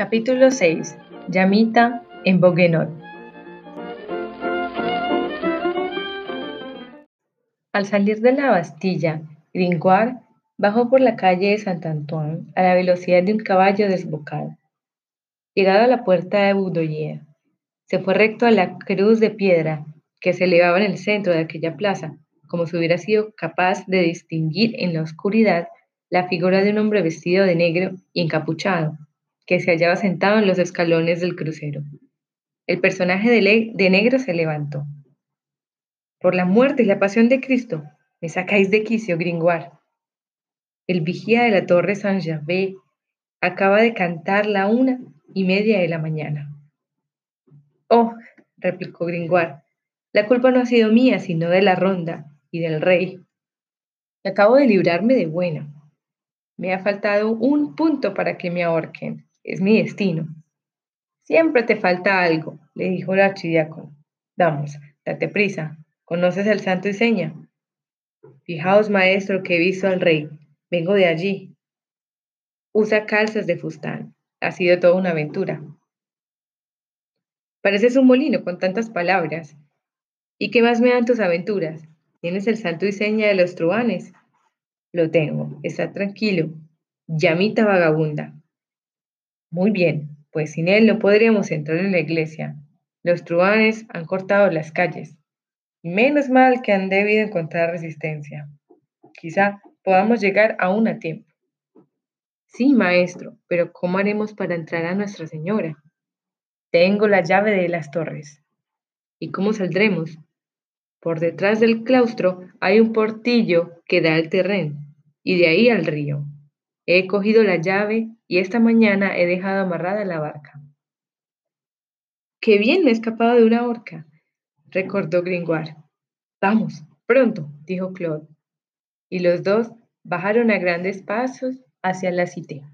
Capítulo 6. Llamita en Bouguenot. Al salir de la Bastilla, Gringoire bajó por la calle de Saint-Antoine a la velocidad de un caballo desbocado. Llegado a la puerta de Boudoyer, se fue recto a la cruz de piedra que se elevaba en el centro de aquella plaza, como si hubiera sido capaz de distinguir en la oscuridad la figura de un hombre vestido de negro y encapuchado, que se hallaba sentado en los escalones del crucero. El personaje de, de negro se levantó. Por la muerte y la pasión de Cristo, me sacáis de quicio, Gringoire. El vigía de la torre Saint-Gervais acaba de cantar la una y media de la mañana. Oh, replicó Gringoire, la culpa no ha sido mía, sino de la ronda y del rey. Acabo de librarme de buena. Me ha faltado un punto para que me ahorquen. Es mi destino. Siempre te falta algo, le dijo el archidiácono. Vamos, date prisa. ¿Conoces el santo y seña? Fijaos, maestro, que he visto al rey. Vengo de allí. Usa calzas de fustán. Ha sido toda una aventura. Pareces un molino con tantas palabras. ¿Y qué más me dan tus aventuras? ¿Tienes el santo y seña de los truanes? Lo tengo, está tranquilo. Llamita vagabunda. Muy bien, pues sin él no podríamos entrar en la iglesia. Los truanes han cortado las calles. Menos mal que han debido encontrar resistencia. Quizá podamos llegar aún a tiempo. Sí, maestro, pero ¿cómo haremos para entrar a Nuestra Señora? Tengo la llave de las torres. ¿Y cómo saldremos? Por detrás del claustro hay un portillo que da al terreno y de ahí al río. He cogido la llave y esta mañana he dejado amarrada la barca. ¡Qué bien me he escapado de una horca! recordó Gringoire. Vamos, pronto, dijo Claude. Y los dos bajaron a grandes pasos hacia la cité.